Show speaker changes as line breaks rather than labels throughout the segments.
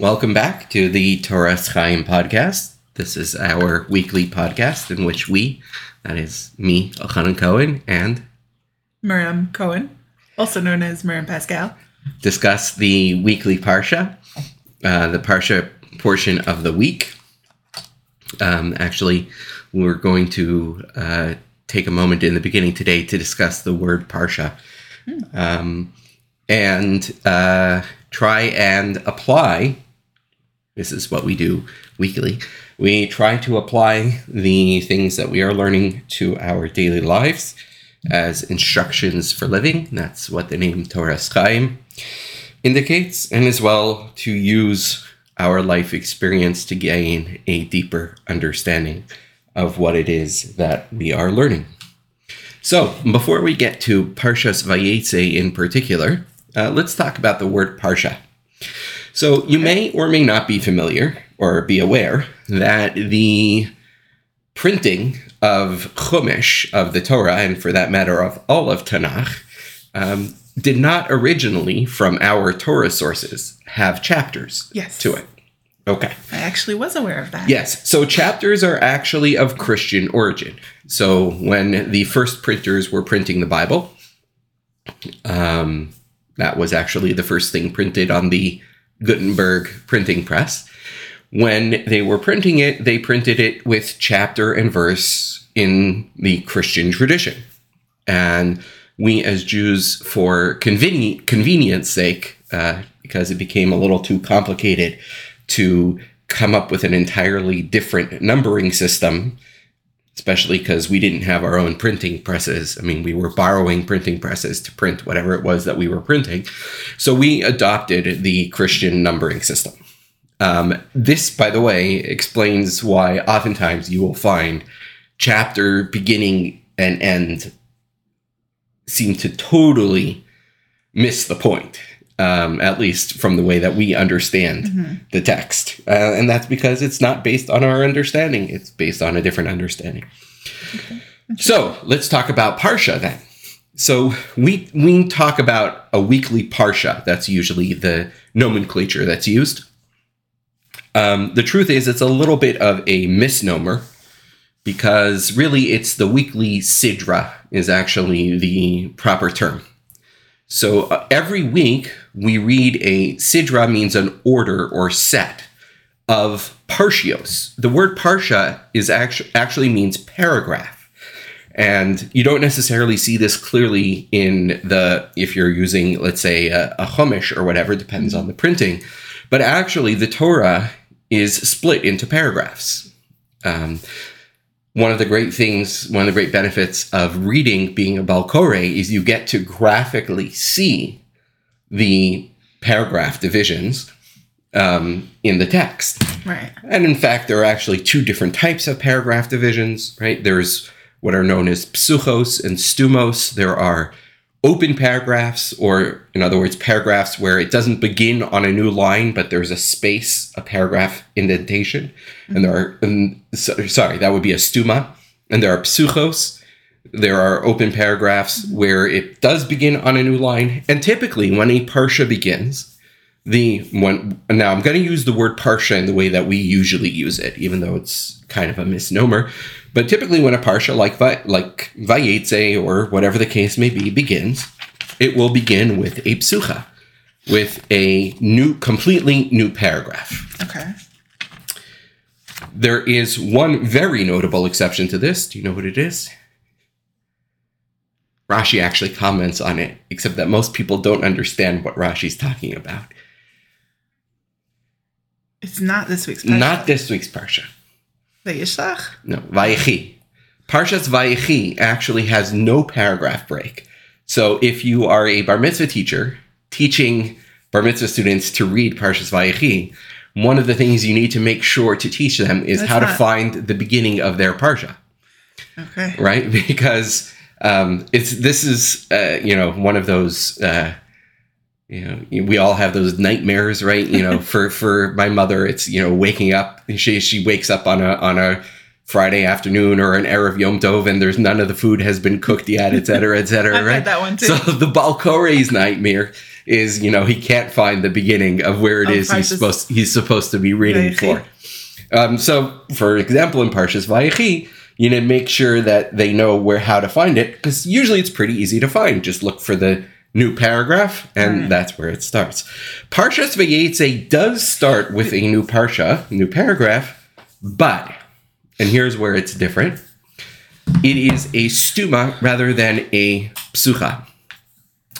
Welcome back to the Torah Chaim podcast. This is our weekly podcast in which we, that is me, Elchonon Cohen, and
Miriam Cohen, also known as Miriam Pascal.
discuss the weekly parsha, uh, the parsha portion of the week. Um, actually, we're going to uh, take a moment in the beginning today to discuss the word parsha um, and uh, try and apply. This is what we do weekly. We try to apply the things that we are learning to our daily lives as instructions for living. That's what the name Torah Chaim indicates, and as well to use our life experience to gain a deeper understanding of what it is that we are learning. So, before we get to Parshas Vayetze in particular, uh, let's talk about the word Parsha. So, you may or may not be familiar or be aware that the printing of Chumash, of the Torah, and for that matter of all of Tanakh, um, did not originally, from our Torah sources, have chapters
Yes.
to it. Okay.
I actually was aware of that.
Yes. So chapters are actually of Christian origin. So when the first printers were printing the Bible, um, that was actually the first thing printed on the Gutenberg printing press. When they were printing it, they printed it with chapter and verse in the Christian tradition. And we as Jews, for conveni- convenience sake, uh, because it became a little too complicated to come up with an entirely different numbering system, especially because we didn't have our own printing presses. I mean, we were borrowing printing presses to print whatever it was that we were printing. So we adopted the Christian numbering system. Um, this, by the way, explains why oftentimes you will find chapter beginning and end seem to totally miss the point, um, at least from the way that we understand the text. Uh, and that's because it's not based on our understanding, it's based on a different understanding. So let's talk about Parsha then. So we we talk about a weekly Parsha. That's usually the nomenclature that's used. Um, the truth is, it's a little bit of a misnomer because really it's the weekly Sidra is actually the proper term. So uh, every week we read a Sidra means an order or set of parshios. The word parsha is actually actually means paragraph. And you don't necessarily see this clearly in the, if you're using, let's say, a, a Chumash or whatever, depends on the printing. But actually, the Torah is split into paragraphs. Um, one of the great things, one of the great benefits of reading being a Baal Korei is you get to graphically see the paragraph divisions um, in the text.
Right.
And in fact, there are actually two different types of paragraph divisions, right? There's what are known as psuchos and stumos. There are open paragraphs, or in other words, paragraphs where it doesn't begin on a new line, but there's a space, a paragraph indentation. And there are, and, so, sorry, that would be a stuma. And there are psuchos. There are open paragraphs where it does begin on a new line. And typically, when a parsha begins, the one now I'm going to use the word parsha in the way that we usually use it, even though it's kind of a misnomer. But typically, when a parsha like like Vayetze or whatever the case may be begins, it will begin with a psucha, with a new, completely new paragraph.
Okay.
There is one very notable exception to this. Do you know what it is? Rashi actually comments on it, except that most people don't understand what Rashi's talking about.
It's not this week's parsha.
Not this week's parsha.
Vayishlach.
No, Vayechi. Parshas Vayechi actually has no paragraph break. So if you are a bar mitzvah teacher teaching bar mitzvah students to read Parshas Vayechi, one of the things you need to make sure to teach them is
That's
how to find the beginning of their parsha,
Okay.
right? Because um, it's this is uh, you know one of those. Uh, you know, we all have those nightmares, right? You know, for for my mother, it's you know waking up. She she wakes up on a on a Friday afternoon or an erev Yom Tov, and there's none of the food has been cooked yet, et cetera, et cetera, right?
that one too.
So the Baal Korei's nightmare is you know he can't find the beginning of where it
Oh,
is he's supposed he's supposed to be reading
Vayechi.
for. Um, so, for example, in Parshas Vayechi, you know make sure that they know where how to find it because usually it's pretty easy to find. Just look for the new paragraph, and
Right.
that's where it starts. Parshas Vayetze does start with a new parsha, new paragraph, but and here's where it's different. It is a stuma rather than a psucha,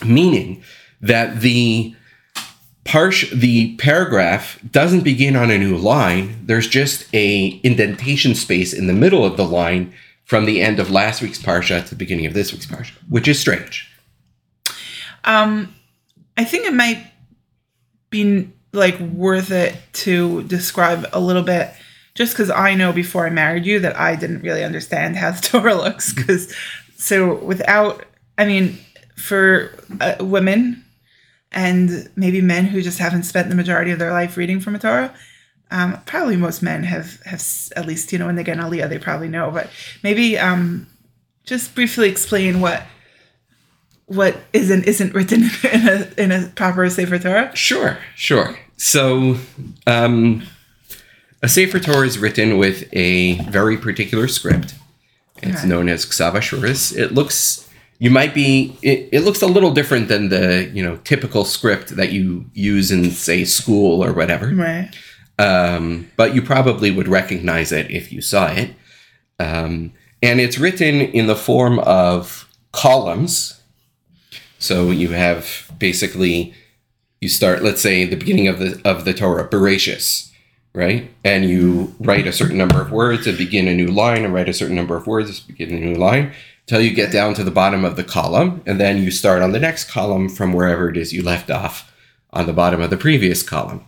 meaning that the parsh the paragraph doesn't begin on a new line. There's just a indentation space in the middle of the line from the end of last week's parsha to the beginning of this week's parsha, which is strange.
Um, I think it might be like worth it to describe a little bit, just because I know before I married you that I didn't really understand how the Torah looks. Because so without, I mean, for uh, women and maybe men who just haven't spent the majority of their life reading from a Torah. Um, probably most men have have at least you know when they get an aliyah they probably know, but maybe um, just briefly explain what what isn't isn't written in a in a proper Sefer Torah.
Sure, sure. So, um, a Sefer Torah is written with a very particular script. It's
Okay.
known as Ksav Ashuris. It looks, you might be, it, it looks a little different than the, you know, typical script that you use in, say, school or whatever.
Right.
Um, but you probably would recognize it if you saw it. Um, and it's written in the form of columns. So you have basically you start, let's say, the beginning of the of the Torah, Bereshis, right? And you write a certain number of words and begin a new line, and write a certain number of words, and begin a new line, until you get down to the bottom of the column, and then you start on the next column from wherever it is you left off on the bottom of the previous column.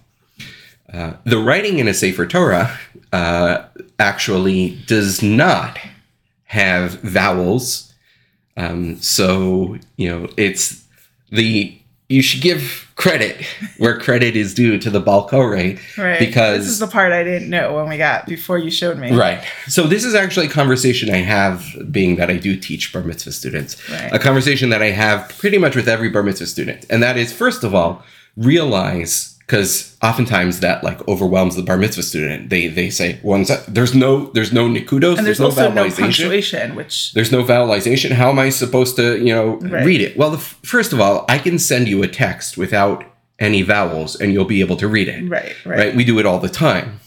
Uh, the writing in a Sefer Torah uh, actually does not have vowels. Um, so, you know, it's the, you should give credit where credit is due to the Baal Korei.
Right.
Because-
this is the part I didn't know when we got before you showed me.
Right. So this is actually a conversation I have, being that I do teach bar mitzvah students.
Right.
A conversation that I have pretty much with every bar mitzvah student, and that is first of all realize because oftentimes that like overwhelms the bar mitzvah student. They they say one there's no there's no nikudos,
And
there's,
there's,
no
no
vowelization.
punctuation, which
there's no vowelization. How am I supposed to, you know,
Right.
read it? Well, the, f- first of all, I can send you a text without any vowels, and you'll be able to read it
right, right,
right? We do it all the time,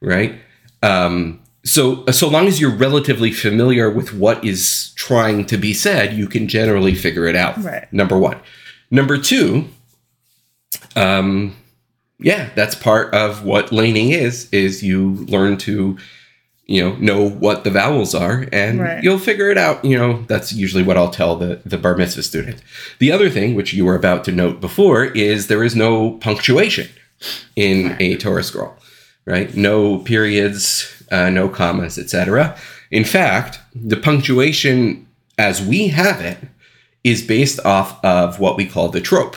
right? Um, so so long as you're relatively familiar with what is trying to be said, you can generally figure it out.
Right.
Number one. Number two. Um, yeah, that's part of what laning is. Is you learn to, you know, know what the vowels are, and
Right.
you'll figure it out. You know, that's usually what I'll tell the the bar mitzvah student. The other thing, which you were about to note before, is there is no punctuation in a Torah scroll, right? No periods, uh, no commas, etc. In fact, the punctuation as we have it is based off of what we call the trope,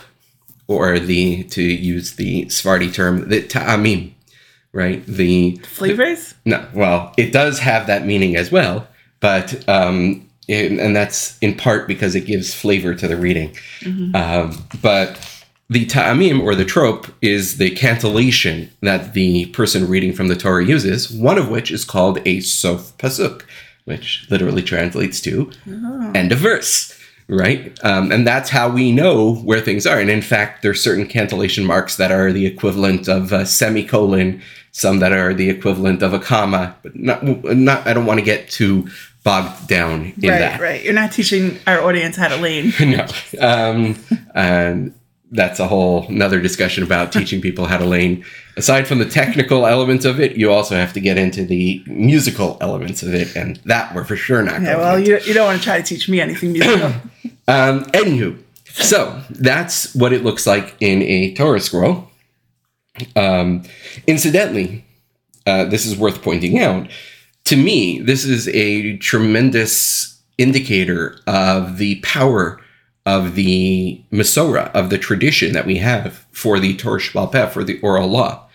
or the to use the Sephardi term, the ta'amim, right? The
flavors.
no, well, it does have that meaning as well, but um, and, and that's in part because it gives flavor to the reading. Um, but the ta'amim or the trope is the cantillation that the person reading from the Torah uses. One of which is called a sof pasuk, which literally translates to end of verse. Right, um, and that's how we know where things are. And in fact, there's certain cantillation marks that are the equivalent of a semicolon, some that are the equivalent of a comma. But not, not. I don't want to get too bogged down in
right,
that.
right. right. You're not teaching our audience how to lane.
no, um, and that's a whole another discussion about teaching people how to lane. Aside from the technical elements of it, you also have to get into the musical elements of it, and that we're for sure not.
Yeah,
going
well,
into.
you, you don't want to try to teach me anything musical.
Um, anywho, so that's what it looks like in a Torah scroll. Um, incidentally, uh, this is worth pointing out. To me, this is a tremendous indicator of the power of the Masorah, of the tradition that we have for the Torah Peh, for the oral law.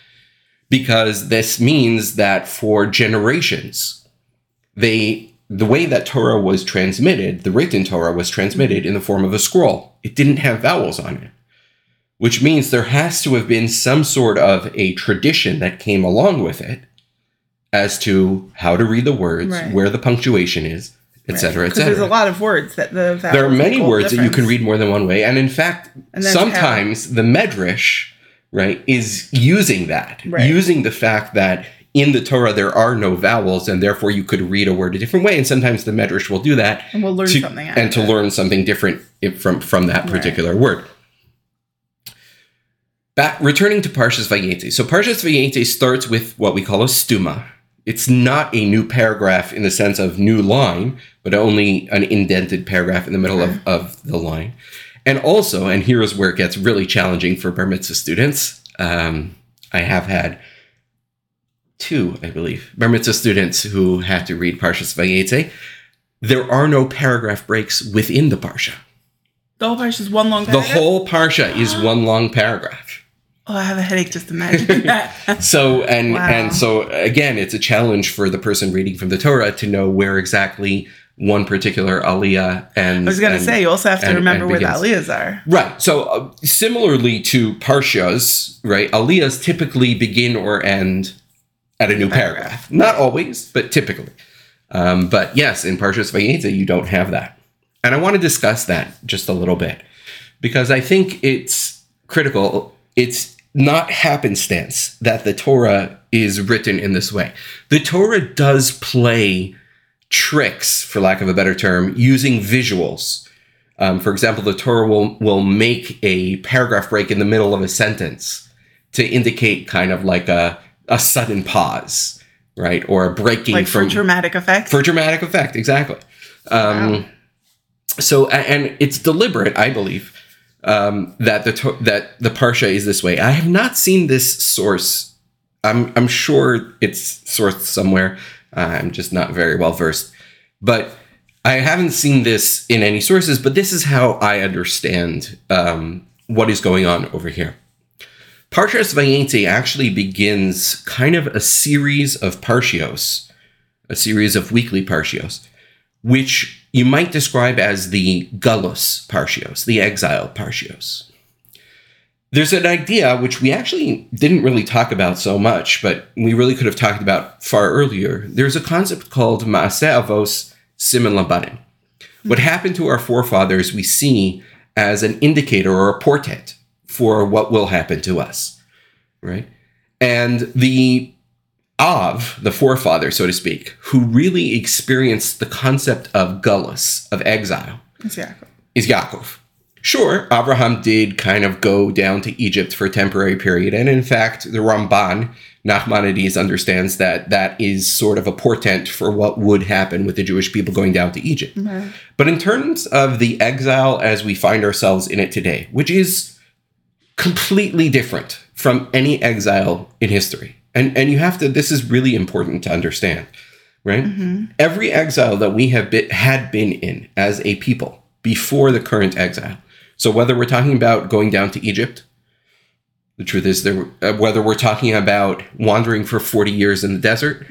Because this means that for generations, they the way that Torah was transmitted, the written Torah was transmitted in the form of a scroll. It didn't have vowels on it. which means there has to have been some sort of a tradition that came along with it as to how to read the words,
Right.
where the punctuation is, etc.,
Because there's a lot of words that the
There are many words that you can read more than one way, and in fact,
And
sometimes the medrash, right, is using that,
Right.
using the fact that in the Torah there are no vowels, and therefore you could read a word a different way. And sometimes the medrash will do that,
And we'll learn
to-
something out
and to
it.
learn something different from from that
Right.
particular word. Back returning to Parshas Vayetze. So Parshas Vayetze starts with what we call a stuma. It's not a new paragraph in the sense of new line, but only an indented paragraph in the middle of, of the line. And also, and here is where it gets really challenging for Bar Mitzvah students. Um, I have had two, I believe, Bar Mitzvah students who had to read Parshas Vayetze. There are no paragraph breaks within the Parsha.
The whole parsha is one long
The whole Parsha is one long paragraph.
Oh, I have a headache just imagining that.
So and
Wow.
and so again, it's a challenge for the person reading from the Torah to know where exactly one particular aliyah and
I was going to say, you also have to
and-
remember
and
where the aliyahs are.
Right. So uh, similarly to parshas, right? Aliyahs typically begin or end at a new paragraph. Not always, but typically. Um, but yes, in Parshas Vayetze, you don't have that. And I want to discuss that just a little bit because I think it's critical. It's not happenstance that the Torah is written in this way. The Torah does play tricks, for lack of a better term, using visuals. Um, for example, the Torah will, will make a paragraph break in the middle of a sentence to indicate kind of like a, a sudden pause, right? Or a breaking
Like for dramatic effect.
for dramatic effect, exactly. Um,
Wow.
So, and it's deliberate, I believe, um, that the that the parsha is this way. I have not seen this source. I'm I'm sure it's sourced somewhere. Uh, I'm just not very well versed, but I haven't seen this in any sources. But this is how I understand um, what is going on over here. Parshas Vayetze actually begins kind of a series of parshios, a series of weekly parshios, which you might describe as the Galus parshios, the exile parshios. There's an idea which we actually didn't really talk about so much, but we really could have talked about far earlier. There's a concept called Maaseh Avos Siman Labanim. What hmm. happened to our forefathers we see as an indicator or a portent for what will happen to us, right? And the Av, the forefather, so to speak, who really experienced the concept of galus, of exile, is Yaakov. Sure, Abraham did kind of go down to Egypt for a temporary period, and in fact, the Ramban, Nachmanides, understands that that is sort of a portent for what would happen with the Jewish people going down to Egypt.
Right.
But in terms of the exile as we find ourselves in it today, which is completely different from any exile in history. And and you have to this is really important to understand, right? Every exile that we have been, had been in as a people before the current exile. So whether we're talking about going down to Egypt, the truth is there uh, whether we're talking about wandering for 40 years in the desert,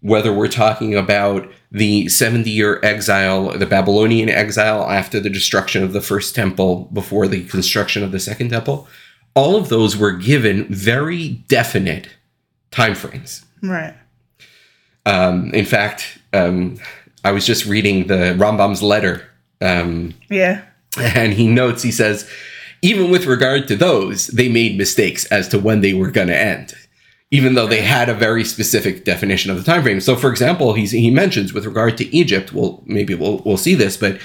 whether we're talking about the 70 year exile, the Babylonian exile after the destruction of the first temple before the construction of the second temple, all of those were given very definite timeframes.
Right.
Um, in fact, um, I was just reading the Rambam's letter, um,
Yeah.
and he notes, he says, even with regard to those, they made mistakes as to when they were going to end, even though they had a very specific definition of the time frame. So, for example, he's, he mentions with regard to Egypt, well, maybe we'll, we'll see this, but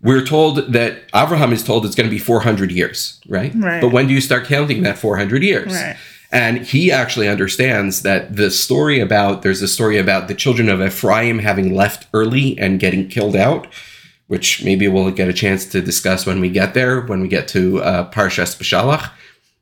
we're told that Abraham is told it's going to be 400 years, right?
Right.
But when do you start counting that 400 years?
Right.
And he actually understands that the story about there's a story about the children of Ephraim having left early and getting killed out, which maybe we'll get a chance to discuss when we get there, when we get to uh, Parshas Beshalach.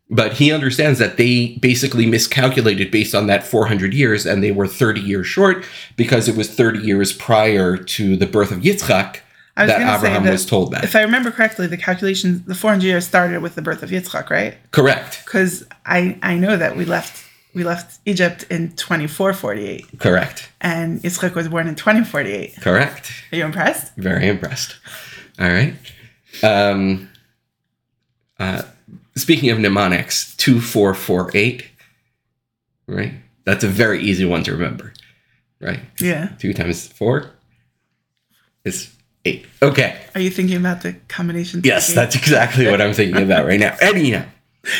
But he understands that they basically miscalculated based on that 400 years, and they were 30 years short because it was 30 years prior to the birth of Yitzchak
I was
that Abraham
that
was told that.
If I remember correctly, the calculations, the 400 years started with the birth of Yitzchak, right?
Correct.
Because I, I know that we left we left Egypt in 2448,
Correct.
and Yitzchak was born in 2048.
Correct.
Are you impressed?
Very impressed. All right. Um, uh, speaking of mnemonics, 2448, right? That's a very easy one to remember, right?
Yeah.
Two times four is eight. Okay.
Are you thinking about the combination?
Yes, that's exactly what I'm thinking about right now. Anyhow,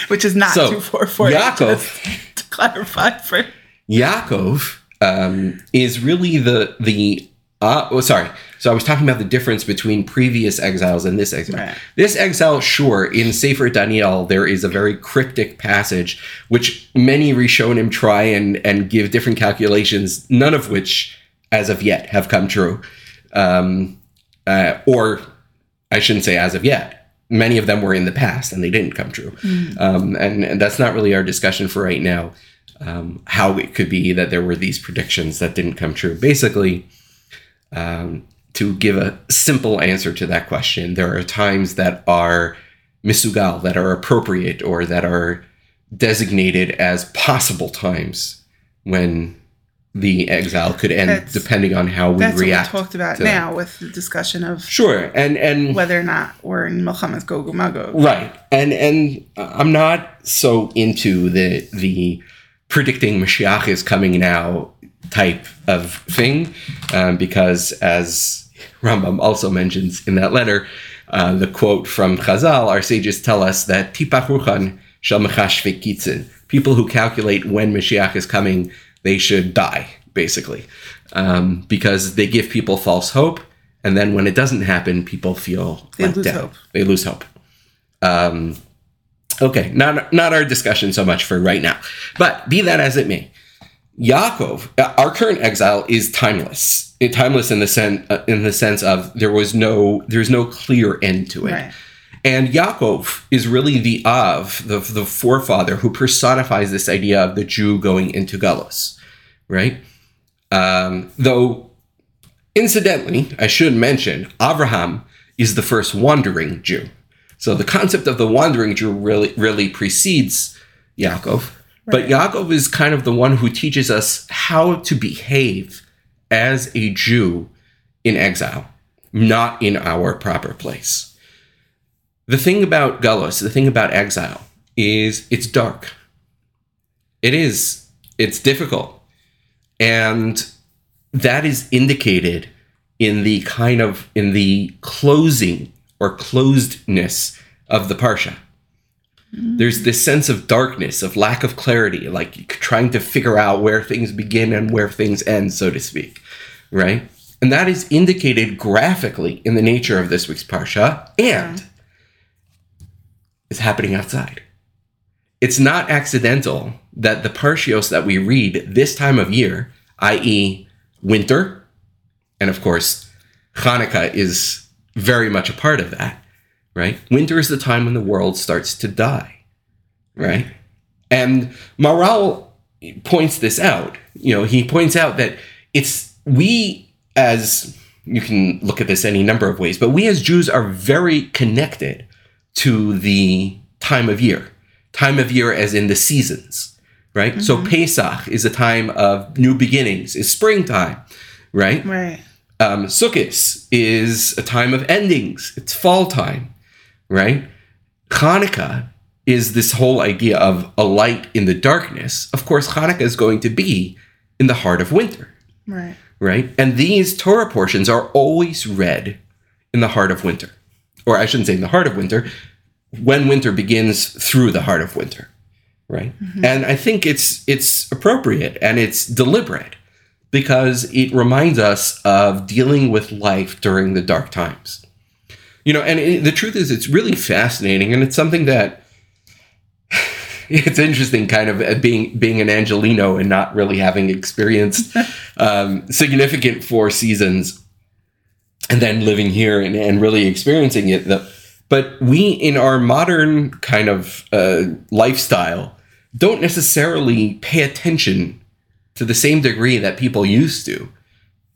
which is not
So,
two four four.
Yaakov-
To clarify for
Yaakov um, is really the the uh, oh, sorry. So I was talking about the difference between previous exiles and this exile.
Right.
This exile, sure, in Sefer Daniel, there is a very cryptic passage which many Rishonim try and and give different calculations, none of which, as of yet, have come true. Um, uh, or I shouldn't say as of yet. Many of them were in the past and they didn't come true. Um, and, and that's not really our discussion for right now. Um, how it could be that there were these predictions that didn't come true. Basically, um, to give a simple answer to that question, there are times that are misugal, that are appropriate, or that are designated as possible times when the exile could end,
That's-
depending on how we
that's
react.
what we talked about
to that.
now with the discussion of
Sure, and and
whether or not we're in Muhammad's Gog and Magog.
Right, and and I'm not so into the the predicting Mashiach is coming now type of thing, um, because as Rambam also mentions in that letter, uh, the quote from Chazal, our sages tell us that tipachuchan shel mechash vekitzin. People who calculate when Mashiach is coming, they should die, basically, um, because they give people false hope, and then when it doesn't happen, people feel
They lose
down.
hope.
They lose hope. Um, okay, not not our discussion so much for right now, but be that as it may, Yaakov, uh, our current exile is timeless. It, timeless in the sense uh, in the sense of there was no there's no clear end to it.
Right.
And Yaakov is really the Av, the, the forefather who personifies this idea of the Jew going into Galus, right? Um, though, incidentally, I should mention, Abraham is the first wandering Jew. So the concept of the wandering Jew really, really precedes Yaakov. But
Right.
Yaakov is kind of the one who teaches us how to behave as a Jew in exile, not in our proper place. The thing about Galus, the thing about exile, is it's dark. It is. It's difficult. And that is indicated in the kind of in the closing or closedness of the parsha. Mm. There's this sense of darkness, of lack of clarity, like trying to figure out where things begin and where things end, so to speak, right? And that is indicated graphically in the nature of this week's parsha, and is happening outside. It's not accidental that the parshios that we read this time of year, i.e., winter, and of course, Hanukkah is very much a part of that, right? Winter is the time when the world starts to die, right? And Maharal points this out. You know, he points out that it's we as you can look at this any number of ways, but we as Jews are very connected to the time of year. Time of year as in the seasons, right? So Pesach is a time of new beginnings, is springtime, right?
Right.
um, Sukkot is a time of endings. It's fall time, right? Hanukkah is this whole idea of a light in the darkness. Of course, Hanukkah is going to be in the heart of winter,
Right.
right? And these Torah portions are always read in the heart of winter. Or I shouldn't say in the heart of winter, when winter begins through the heart of winter, right? And I think it's it's appropriate and it's deliberate because it reminds us of dealing with life during the dark times. You know, and it, the truth is, it's really fascinating, and it's something that it's interesting, kind of uh, being being an Angeleno and not really having experienced um, significant four seasons, and then living here and, and really experiencing it. The, but we, in our modern kind of uh, lifestyle, don't necessarily pay attention to the same degree that people used to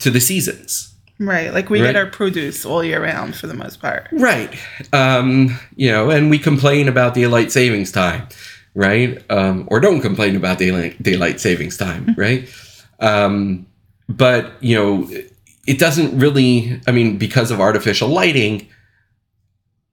to the seasons.
Right. Like we
Right.
get our produce all year round for the most part.
Right. Um, you know, and we complain about daylight savings time, right? Um, or don't complain about daylight daylight savings time, right? Um, but you know, it doesn't really. I mean, because of artificial lighting,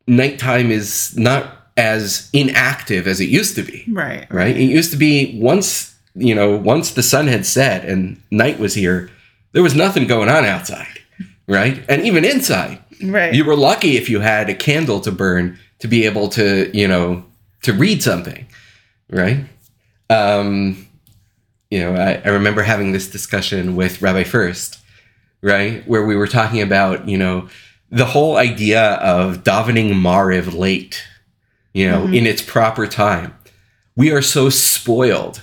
nighttime is not as inactive as it used to be.
Right.
Right? It used to be once you know once the sun had set and night was here, there was nothing going on outside, right? And even inside,
Right.
you were lucky if you had a candle to burn to be able to you know to read something, right? Um, you know, I, I remember having this discussion with Rabbi First, right, where we were talking about you know the whole idea of davening Mariv late, you know, mm-hmm. in its proper time. We are so spoiled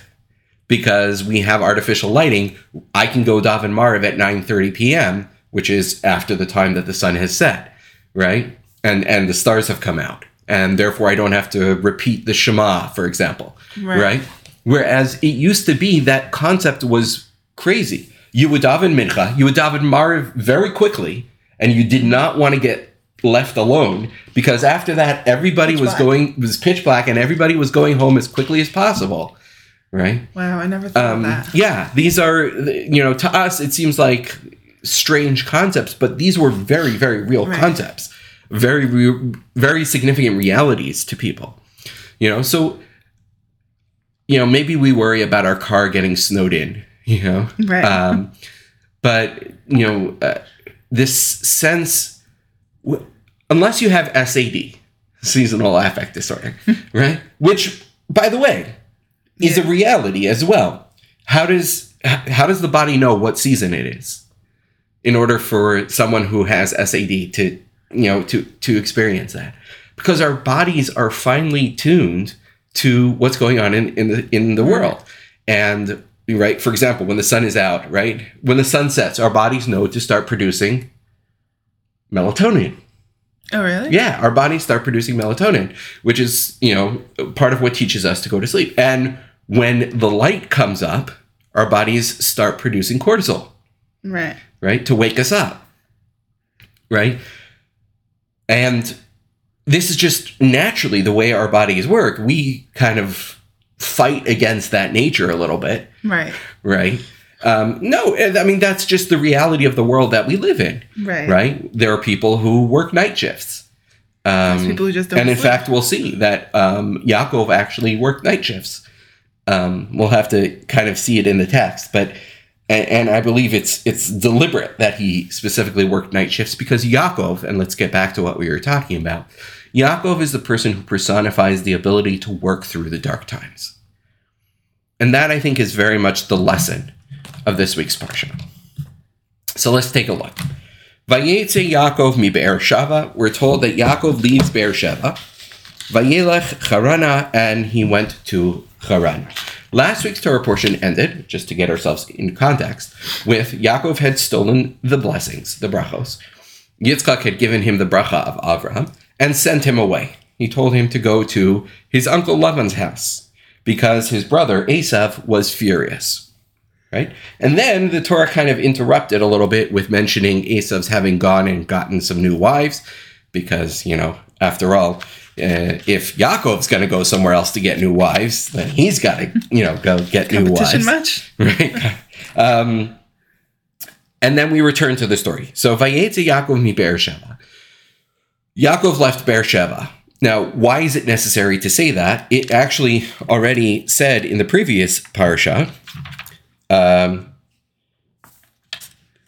because we have artificial lighting. I can go daven Mariv at 9:30 p.m., which is after the time that the sun has set, right? And and the stars have come out, and therefore I don't have to repeat the Shema, for example,
Right.
right? Whereas it used to be that concept was crazy. You would daven mincha, you would daven Mariv very quickly, and you did not want to get left alone because after that everybody
Pitch
was
black.
going was pitch black and everybody was going home as quickly as possible right
wow, I never thought
um,
of that.
yeah these are you know to us it seems like strange concepts but these were very very real
Right.
concepts very re- very significant realities to people you know so you know maybe we worry about our car getting snowed in you know?
Right.
um, but you know uh, this sense w- unless you have sad seasonal affect disorder right? Which by the way is a reality as well. How does how does the body know what season it is in order for someone who has sad to you know to to experience that? Because our bodies are finely tuned to what's going on in in the in the world. And right for example when the sun is out right when the sun sets our bodies know to start producing melatonin
oh, really?
yeah our bodies start producing melatonin which is you know part of what teaches us to go to sleep and when the light comes up our bodies start producing cortisol
Right.
right? To wake us up, right? And this is just naturally the way our bodies work. We kind of fight against that nature a little bit,
Right.
right? Um, no, I mean, that's just the reality of the world that we live in,
Right.
right? There are people who work night shifts. Um,
There's people who just don't
and in
sleep.
fact, we'll see that um, Yaakov actually worked night shifts. Um, we'll have to kind of see it in the text, but and, and I believe it's it's deliberate that he specifically worked night shifts because Yaakov, and let's get back to what we were talking about. Yaakov is the person who personifies the ability to work through the dark times, and that I think is very much the lesson of this week's parsha. So let's take a look. Vayetze Yaakov mi Be'er Shava. We're told that Yaakov leaves Be'er Sheva. Vayelech Charana, and he went to Haran. Last week's Torah portion ended, just to get ourselves in context, with Yaakov had stolen the blessings, the brachos. Yitzchak had given him the bracha of Avraham and sent him away. He told him to go to his uncle Lavan's house because his brother Esav was furious. Right? And then the Torah kind of interrupted a little bit with mentioning Esav's having gone and gotten some new wives because, you know, after all, uh, if Yaakov's going to go somewhere else to get new wives, then he's got to, you know, go get new wives
much?
right? Um, and then we return to the story. So Vayetze Yaakov mi Beersheba. Yaakov left Beersheba. Now, why is it necessary to say that? It actually already said in the previous parasha. Um,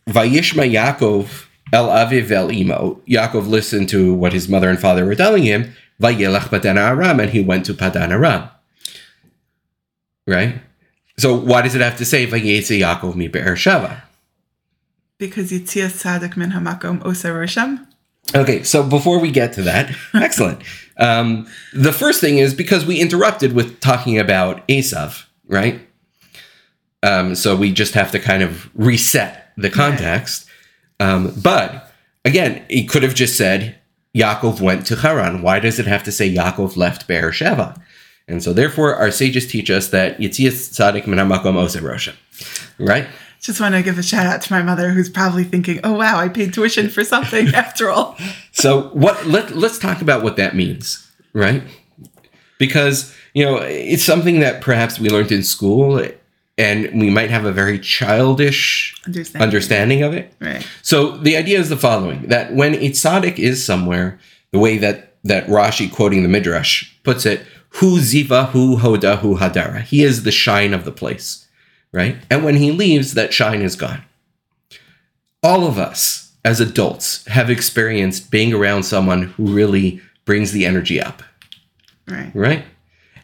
Vayishma Yaakov el aviv el imo. Yaakov listened to what his mother and father were telling him. Vayelach padan aram, and he went to padan aram. Right. So why does it have to say Vayetze Yaakov mi Beersheba?
Because Yitzias Tzadik min hamakom oseh roshem.
Okay, so before we get to that, excellent. Um, the first thing is because we interrupted with talking about Esav, right? Um, so we just have to kind of reset the context. Um, but again, he could have just said Yaakov went to Haran. Why does it have to say Yaakov left Beersheba? And so therefore, our sages teach us that Yitzias Tzadik min hamakom oseh roshem, right?
Just want to give a shout out to my mother who's probably thinking, oh, wow, I paid tuition for something after all.
So what let let's talk about what that means, right? Because, you know, it's something that perhaps we learned in school and we might have a very childish
Understand.
understanding of it.
Right.
So the idea is the following that when a tzaddik is somewhere, the way that that Rashi quoting the Midrash puts it, Hu Ziva, Hu Hoda, Hu Hadara. He is the shine of the place, right? And when he leaves, that shine is gone. All of us as adults have experienced being around someone who really brings the energy up,
Right.
right?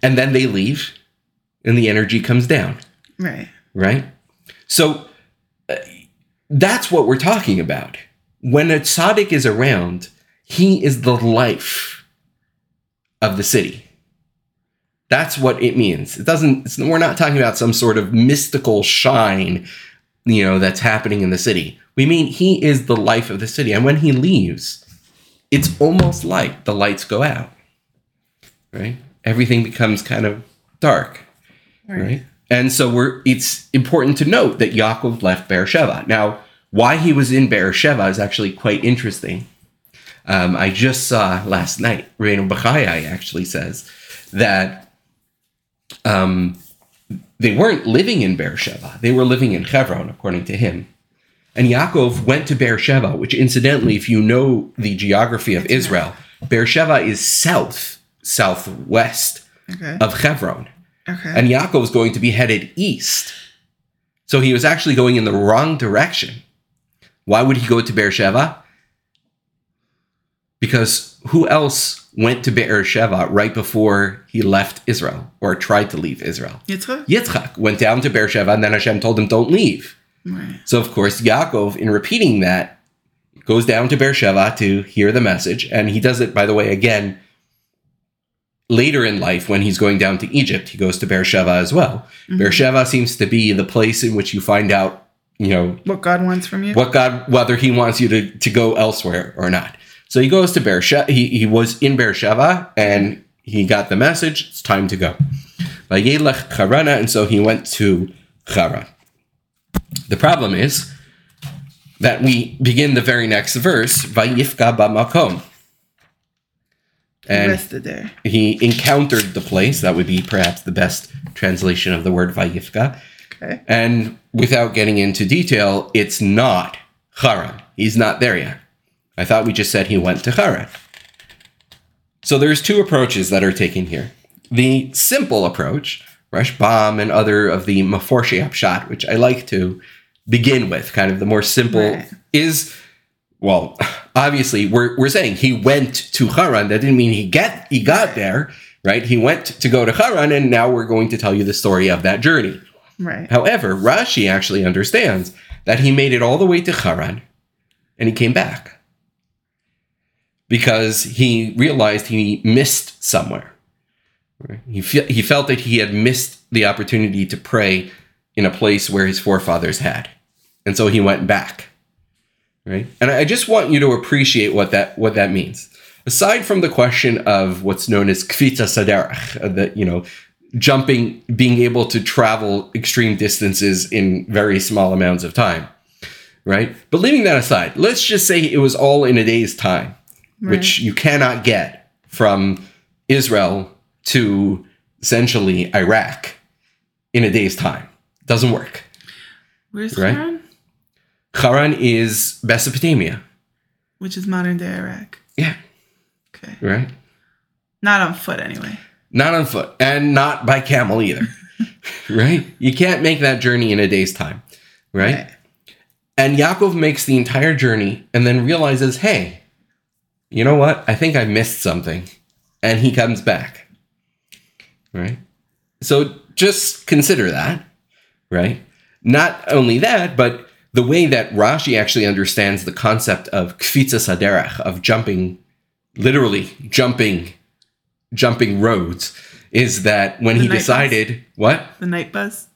And then they leave and the energy comes down,
Right.
right? So uh, that's what we're talking about. When a tzaddik is around, he is the life of the city. That's what it means. It doesn't. It's, we're not talking about some sort of mystical shine, you know, that's happening in the city. We mean he is the life of the city, and when he leaves, it's almost like the lights go out. Right? Everything becomes kind of dark right? And so we're it's important to note that Yaakov left Beersheba. Now, why he was in Beersheba is actually quite interesting. Um, I just saw last night, Rabbeinu Bachya actually says that um, they weren't living in Beersheba. They were living in Hebron, according to him. And Yaakov went to Beersheba, which incidentally, if you know the geography of Israel, Beersheba is south, southwest
Okay.
of Hebron
Okay.
and Yaakov was going to be headed east. So he was actually going in the wrong direction. Why would he go to Beersheba? Because who else went to Be'er Sheva right before he left Israel or tried to leave Israel?
Yitzchak?
Yitzchak went down to Be'er Sheva and then Hashem told him, don't leave.
Right.
So, of course, Yaakov, in repeating that, goes down to Be'er Sheva to hear the message. And he does it, by the way, again, later in life when he's going down to Egypt. He goes to Be'er Sheva as well.
Mhm.
Beersheba seems to be the place in which you find out, you know,
What God wants from you?
what God, whether he wants you to, to go elsewhere or not. So he goes to Beersheba. He, he was in Beersheba and he got the message. It's time to go. Vayelech Charana, and so he went to Haran. The problem is that we begin the very next verse, Vayifka b'makom.
He
And
rested there.
he encountered the place. That would be perhaps the best translation of the word Vayifka.
Okay.
And without getting into detail, it's not Haran. He's not there yet. I thought we just said he went to Haran. So there's two approaches that are taken here. The simple approach, Rashbam and other of the Mefarshei HaPshat, which I like to begin with, kind of the more simple,
Right.
is well, obviously we're, we're saying he went to Haran. That didn't mean he get he got there, right? He went to go to Haran, and now we're going to tell you the story of that journey.
Right.
However, Rashi actually understands that he made it all the way to Haran and he came back because he realized he missed somewhere. He, fe- he felt that he had missed the opportunity to pray in a place where his forefathers had. And so he went back. Right? And I just want you to appreciate what that what that means. Aside from the question of what's known as kefitzas haderech, uh, that you know, jumping, being able to travel extreme distances in very small amounts of time, right? But leaving that aside, let's just say it was all in a day's time, which you cannot get from Israel to essentially Iraq in a day's time. Doesn't work.
Where's
Right.
Haran?
Haran is Mesopotamia.
Which is modern day Iraq.
Yeah,
Okay.
right?
Not on foot anyway.
Not on foot and not by camel either, right? You can't make that journey in a day's time, right? And Yaakov makes the entire journey and then realizes, hey, you know what? I think I missed something. And he comes back. Right? So just consider that, right? Not only that, but the way that Rashi actually understands the concept of kefitzas haderech, of jumping, literally jumping, jumping roads, is that when
The
he
night bus.
decided, what?
The night bus.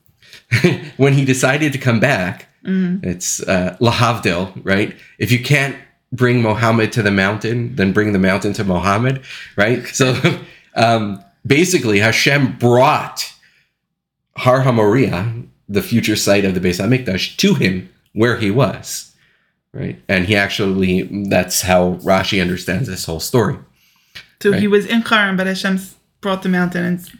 when he decided to come back,
Mm.
it's uh, Lahavdil, right? If you can't bring Mohammed to the mountain, then bring the mountain to Mohammed, right? So um, basically, Hashem brought Har HaMoriah, the future site of the Beis HaMikdash, to him where he was, right? And he actually, that's how Rashi understands this whole story.
So he was in Haran, but Hashem brought the mountain and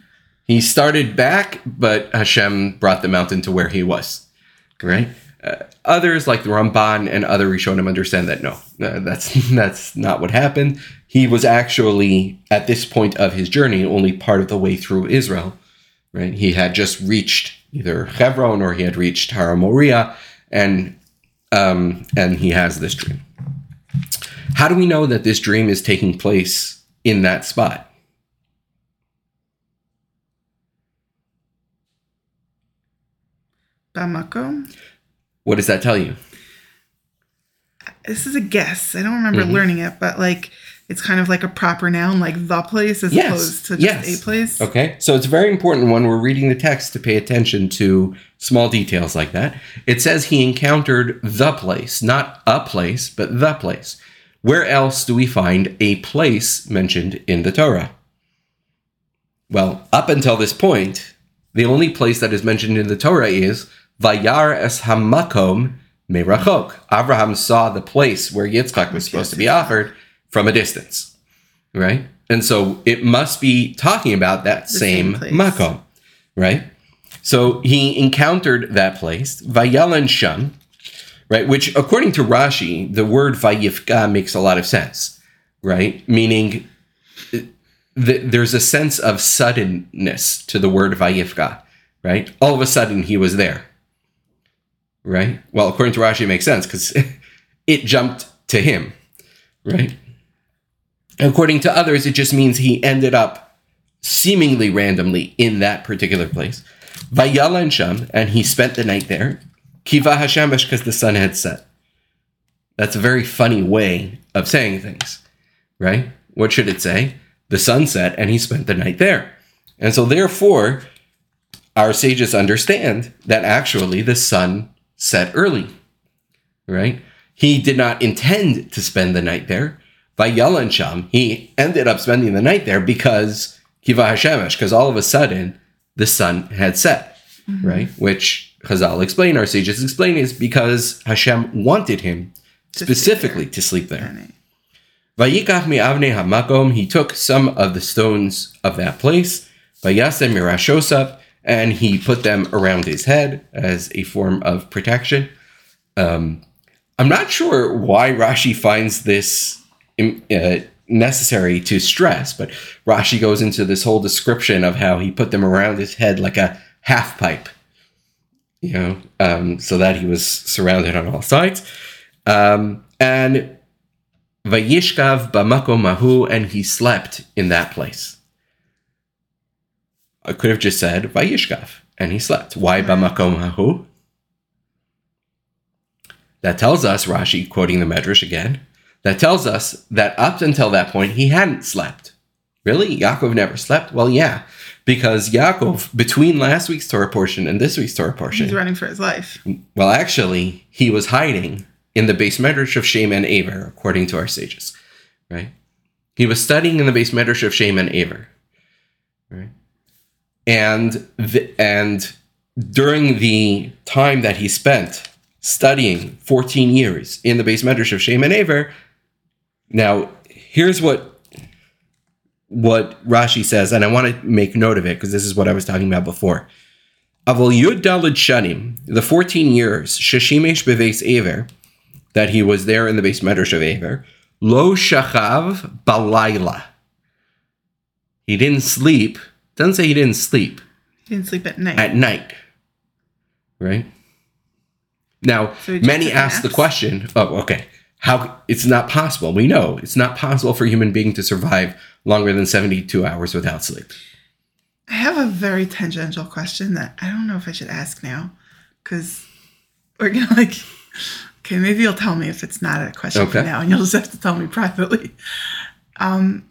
He started back, but Hashem brought the mountain to where he was, right? Uh, others, like the Ramban and other Rishonim, understand that no, uh, that's that's not what happened. he was actually at this point of his journey only part of the way through Israel. Right? He had just reached either Hebron or he had reached Har Moriah, and um, and he has this dream. How do we know that this dream is taking place in that spot?
Bamako.
What does that tell you?
This is a guess. I don't remember
Mhm.
learning it, but like it's kind of like a proper noun, like the place as
Yes.
opposed to just
Yes.
a place.
Okay, so it's very important when we're reading the text to pay attention to small details like that. It says he encountered the place, not a place, but the place. Where else do we find a place mentioned in the Torah? Well, up until this point, the only place that is mentioned in the Torah is Vayar es hamakom merachok. Abraham saw the place where Yitzchak was supposed to be offered from a distance, right? And so it must be talking about that
The
same,
same
makom, right? So he encountered that place, Vayalan Sham, right? Which, according to Rashi, the word Vayifka makes a lot of sense, right? Meaning th- there's a sense of suddenness to the word Vayifka, right? All of a sudden he was there, right? Well, according to Rashi, it makes sense because it jumped to him, right? According to others, it just means he ended up seemingly randomly in that particular place. Vayalan Sham, and he spent the night there. Kiva Hashemesh, because the sun had set. That's a very funny way of saying things, right? What should it say? The sun set, and he spent the night there. And so, therefore, our sages understand that actually the sun set early, right? He did not intend to spend the night there. By Sham, he ended up spending the night there because Kiva Hashemesh, because all of a sudden the sun had set, mm-hmm. right? Which Chazal explain, our sages explain, is because Hashem wanted him
To sleep
specifically to sleep there. Vayikach mi'avnei hamakom, he took some of the stones of that place, vayasem mirashosap, and he put them around his head as a form of protection. Um, I'm not sure why Rashi finds this uh, necessary to stress, but Rashi goes into this whole description of how he put them around his head like a half pipe, you know, um, so that he was surrounded on all sides. Um, and Vayishkav b'makom mahu, and he slept in that place. I could have just said Vayishkav, and he slept. Why b'makom mahu? That tells us, Rashi quoting the Medrash again, that tells us that up until that point he hadn't slept. Really? Yaakov never slept? Well, yeah, because Yaakov, between last week's Torah portion and this week's Torah portion,
he's running for his life.
well, actually, he was hiding in the beis medrash of Shem and Aver, according to our sages, right? He was studying in the beis medrash of Shem and Aver, right? And the, and during the time that he spent studying 14 years in the beis medrash of Shem and Aver, now here's what what Rashi says, and I want to make note of it because this is what I was talking about before. Avol Yud Dalid Shanim, the 14 years, Shashimesh Beves Aver, that he was there in the beis medrash of Aver, Lo Shachav Balayla. He didn't sleep. Doesn't say he didn't sleep
He didn't sleep at night.
at night. Right? Now,
So
many ask the question, oh, okay, how it's not possible. We know it's not possible for a human being to survive longer than 72 hours without sleep.
I have a very tangential question that I don't know if I should ask now because we're gonna like. Okay, maybe you'll tell me if it's not a question for
Okay.
now, and you'll just have to tell me privately. Um,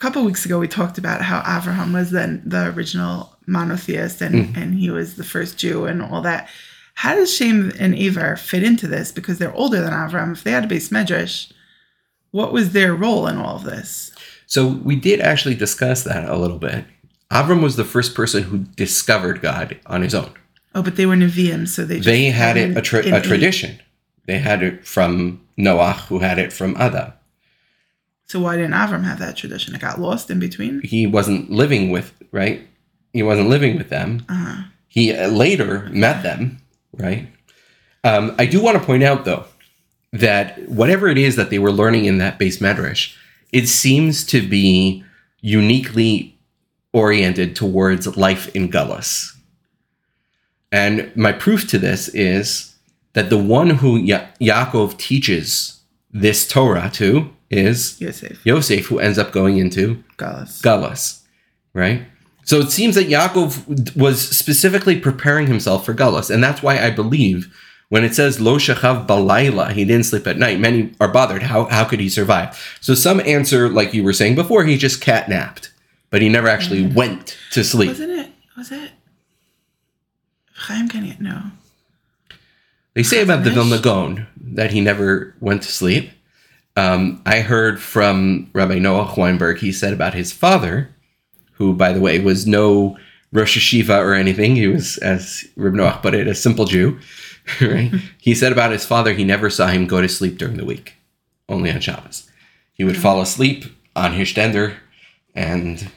couple weeks ago, we talked about how Abraham was then the original monotheist, and
Mm.
and he was the first Jew, and all that. How does Shem and Aver fit into this? Because they're older than Abraham. If they had to be medrash, what was their role in all of this?
So we did actually discuss that a little bit. Avram was the first person who discovered God on his own.
Oh, but they were Nevi'im, so they just
They had it a, tra- a tradition. They had it from Noah, who had it from Adam.
So why didn't Avram have that tradition? It got lost in between.
He wasn't living with right. He wasn't living with them.
Uh-huh.
He uh, later met them, right? Um, I do want to point out, though, that whatever it is that they were learning in that beis medrash, it seems to be uniquely oriented towards life in Galus. And my proof to this is that the one who ya- Yaakov teaches this Torah to is
Yosef.
Yosef, who ends up going into
Galus.
Galus, right? So it seems that Yaakov was specifically preparing himself for Galus, and that's why I believe when it says Lo shachav balayla, he didn't sleep at night. Many are bothered. How how could he survive? So some answer, like you were saying before, he just catnapped, but he never actually went to sleep.
Wasn't it? Was it? Chaim Kenya? No.
They say about the? Vilna Gaon that he never went to sleep. Um, I heard from Rabbi Noah Weinberg, he said about his father, who, by the way, was no Rosh Yeshiva or anything. He was, as Reb Noah put it, a simple Jew. Right? he said about his father, he never saw him go to sleep during the week, only on Shabbos. He would fall asleep on his stender and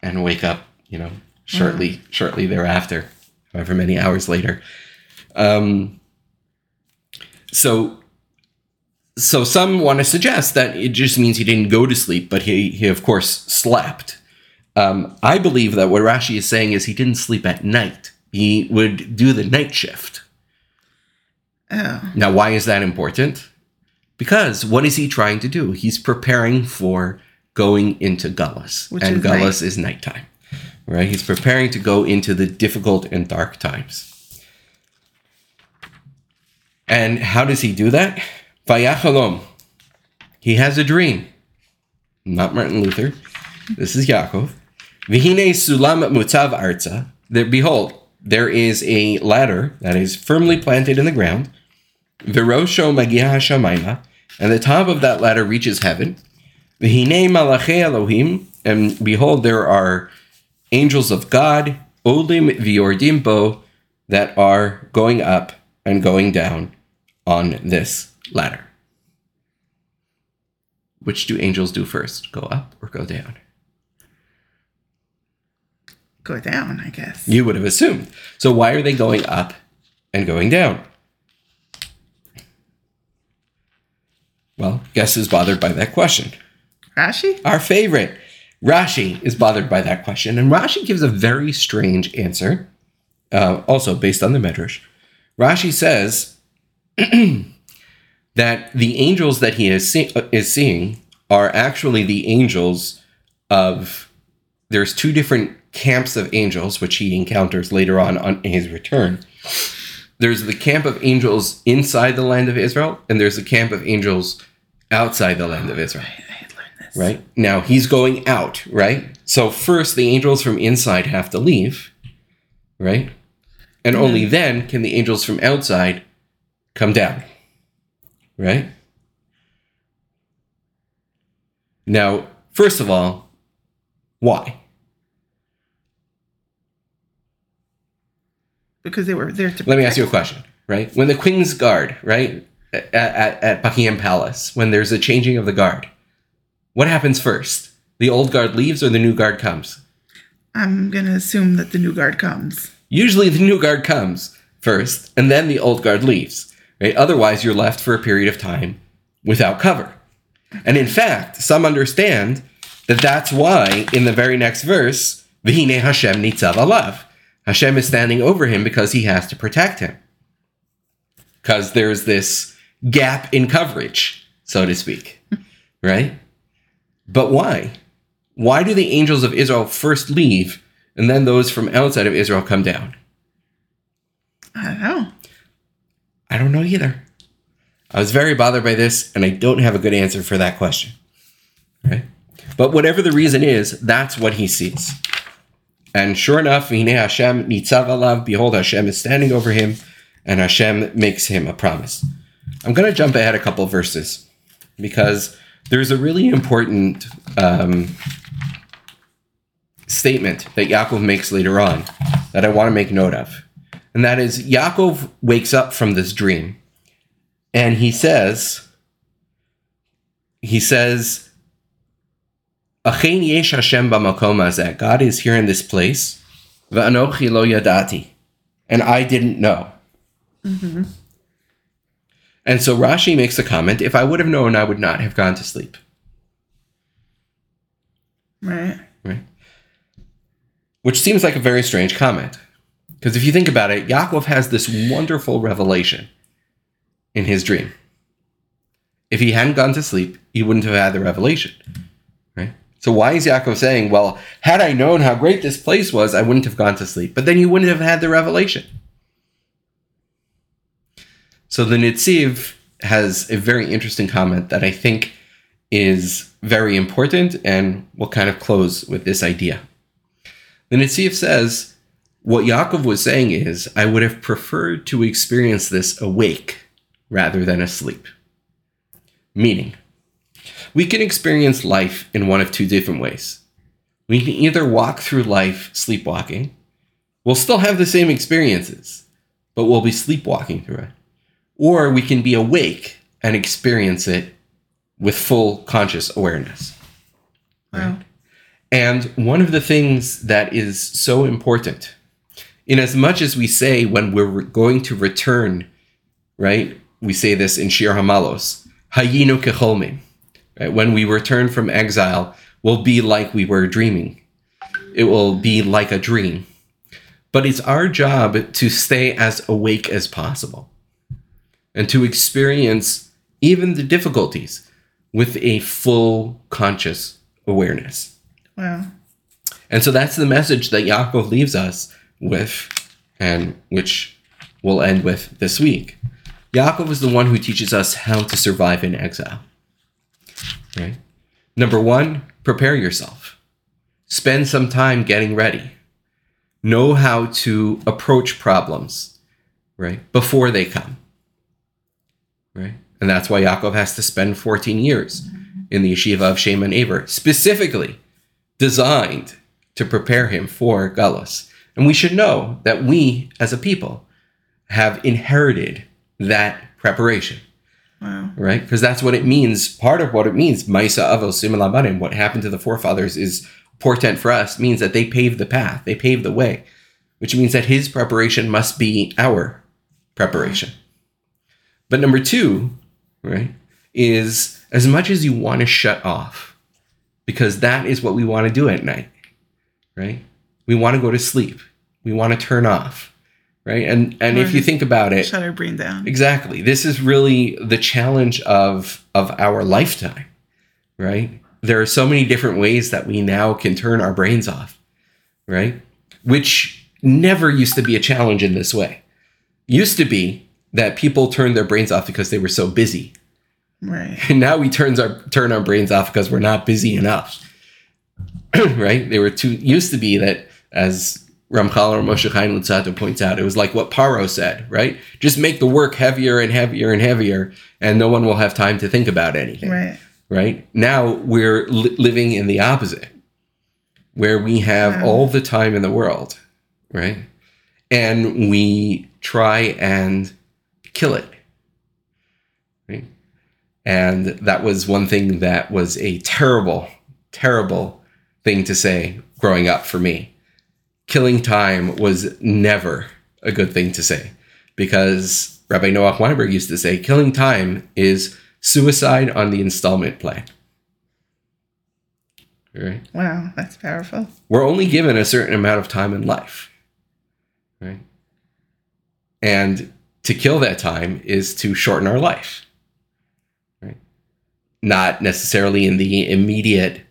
and wake up, you know, shortly shortly thereafter, however many hours later. Um, so so some want to suggest that it just means he didn't go to sleep, but he he of course slept. Um, I believe that what Rashi is saying is he didn't sleep at night. He would do the night shift.
Oh.
Now, why is that important? Because what is he trying to do? He's preparing for going into Galus,
Which
and
is
Galus is nighttime, right? He's preparing to go into the difficult and dark times. And how does he do that? Vayachalom. He has a dream. Not Martin Luther. This is Yaakov. Vihine sulam mutav arza. Behold, there is a ladder that is firmly planted in the ground. Virosho magia hashamayma, and the top of that ladder reaches heaven. Vihine malachei Elohim, and behold, there are angels of God, olim viordim bo, that are going up and going down on this ladder. Which do angels do first? Go up or go down?
Go down, I guess.
You would have assumed. So why are they going up and going down? Well, guess who's bothered by that question?
Rashi?
Our favorite. Rashi is bothered by that question, and Rashi gives a very strange answer, uh, also based on the Medrash. Rashi says that the angels that he is, see- uh, is seeing are actually the angels of. There's two different camps of angels, which he encounters later on on his return. There's the camp of angels inside the land of Israel, and there's the camp of angels outside the land of Israel
I, I this.
right? Now he's going out, right? So first the angels from inside have to leave, right? And only then can the angels from outside come down, right? Now, first of all, why?
Because they were there to.
Let me ask you a question, right? When the Queen's Guard, right, at, at, at Buckingham Palace, when there's a changing of the guard, what happens first? The old guard leaves or the new guard comes?
I'm gonna assume that the new guard comes.
Usually the new guard comes first, and then the old guard leaves. Right? Otherwise, you're left for a period of time without cover. And in fact, some understand that that's why in the very next verse, Vihine Hashem nitzav alav. Hashem is standing over him because he has to protect him. Because there's this gap in coverage, so to speak. right? But why? Why do the angels of Israel first leave and then those from outside of Israel come down?
I don't know.
I don't know either. I was very bothered by this, and I don't have a good answer for that question. Right? But whatever the reason is, that's what he sees. And sure enough, Hine Hashem nitzav alav, behold, Hashem is standing over him, and Hashem makes him a promise. I'm going to jump ahead a couple verses because there's a really important um, statement that Yaakov makes later on that I want to make note of. And that is Yaakov wakes up from this dream and he says, he says, "Achein yesh Hashem b'makom hazeh." God is here in this place. V'anochi lo yadati. And I didn't know. Mm-hmm. And so Rashi makes a comment, if I would have known, I would not have gone to sleep.
Right. Right.
which seems like a very strange comment. Because if you think about it, Yaakov has this wonderful revelation in his dream. If he hadn't gone to sleep, he wouldn't have had the revelation. Right? So why is Yaakov saying, well, had I known how great this place was, I wouldn't have gone to sleep. But then you wouldn't have had the revelation. So the Netziv has a very interesting comment that I think is very important and we'll kind of close with this idea. The Netziv says, what Yaakov was saying is, I would have preferred to experience this awake rather than asleep. Meaning, we can experience life in one of two different ways. We can either walk through life sleepwalking, we'll still have the same experiences, but we'll be sleepwalking through it. Or we can be awake and experience it with full conscious awareness.
Wow.
And one of the things that is so important, in as much as we say when we're going to return, right? We say this in Shir Hamalos, Hayinu kecholmim. Right? When we return from exile, we'll be like we were dreaming. It will be like a dream. But it's our job to stay as awake as possible and to experience even the difficulties with a full conscious awareness.
Wow.
And so that's the message that Yaakov leaves us with, and which we'll end with this week. Yaakov is the one who teaches us how to survive in exile. Right? Number one, prepare yourself. Spend some time getting ready. Know how to approach problems, right? Before they come. Right? And that's why Yaakov has to spend 14 years in the yeshiva of Shem and Aver, specifically designed to prepare him for Galus. And we should know that we, as a people, have inherited that preparation,
Wow.
right? Because that's what it means. Part of what it means, Maisa Avos Simalabanim, what happened to the forefathers is portent for us, means that they paved the path, they paved the way, which means that his preparation must be our preparation. But number two, right, is as much as you want to shut off, because that is what we want to do at night, right? We want to go to sleep. We want to turn off, right? And and if you think about it,
Shut our brain down.
exactly, this is really the challenge of of our lifetime, right? There are so many different ways that we now can turn our brains off, right? Which never used to be a challenge in this way. Used to be that people turned their brains off because they were so busy.
Right.
And now we turns our turn our brains off because we're not busy enough. right? They were too used to be that as Ramchal or Moshe Chaim Luzzatto points out, it was like what Paro said, right? Just make the work heavier and heavier and heavier, and no one will have time to think about anything
Right.
right? Now we're li- living in the opposite, where we have
Wow.
all the time in the world, right? And we try and kill it, right? And that was one thing that was a terrible, terrible thing to say growing up for me. Killing time was never a good thing to say because Rabbi Noach Weinberg used to say killing time is suicide on the installment plan. Right?
Wow. That's powerful.
We're only given a certain amount of time in life. Right? And to kill that time is to shorten our life. Right? Not necessarily in the immediate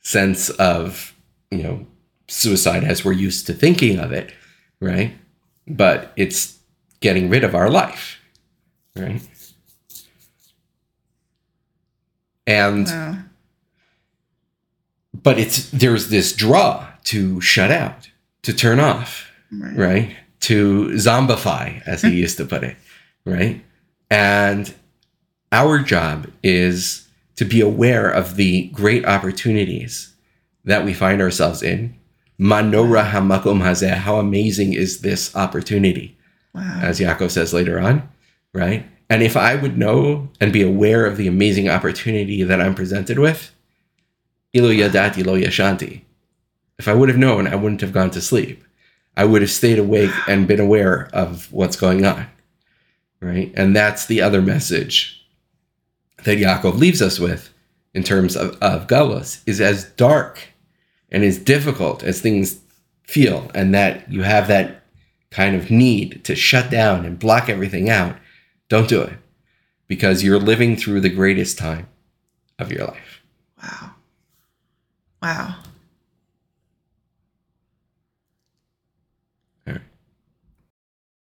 sense of, you know, suicide as we're used to thinking of it, right? But it's getting rid of our life. Right? And
Wow.
but it's there's this draw to shut out, to turn off,
Right.
right? To zombify, as he used to put it, right? And our job is to be aware of the great opportunities that we find ourselves in. Manora hamakom hazeh, how amazing is this opportunity?
Wow.
as Yaakov says later on, right? And if I would know and be aware of the amazing opportunity that I'm presented with, ilo yadati lo yashanti. If I would have known, I wouldn't have gone to sleep. I would have stayed awake and been aware of what's going on, right? And that's the other message that Yaakov leaves us with in terms of, of Galus, is as dark and as difficult as things feel, and that you have that kind of need to shut down and block everything out, don't do it because you're living through the greatest time of your life.
Wow. Wow.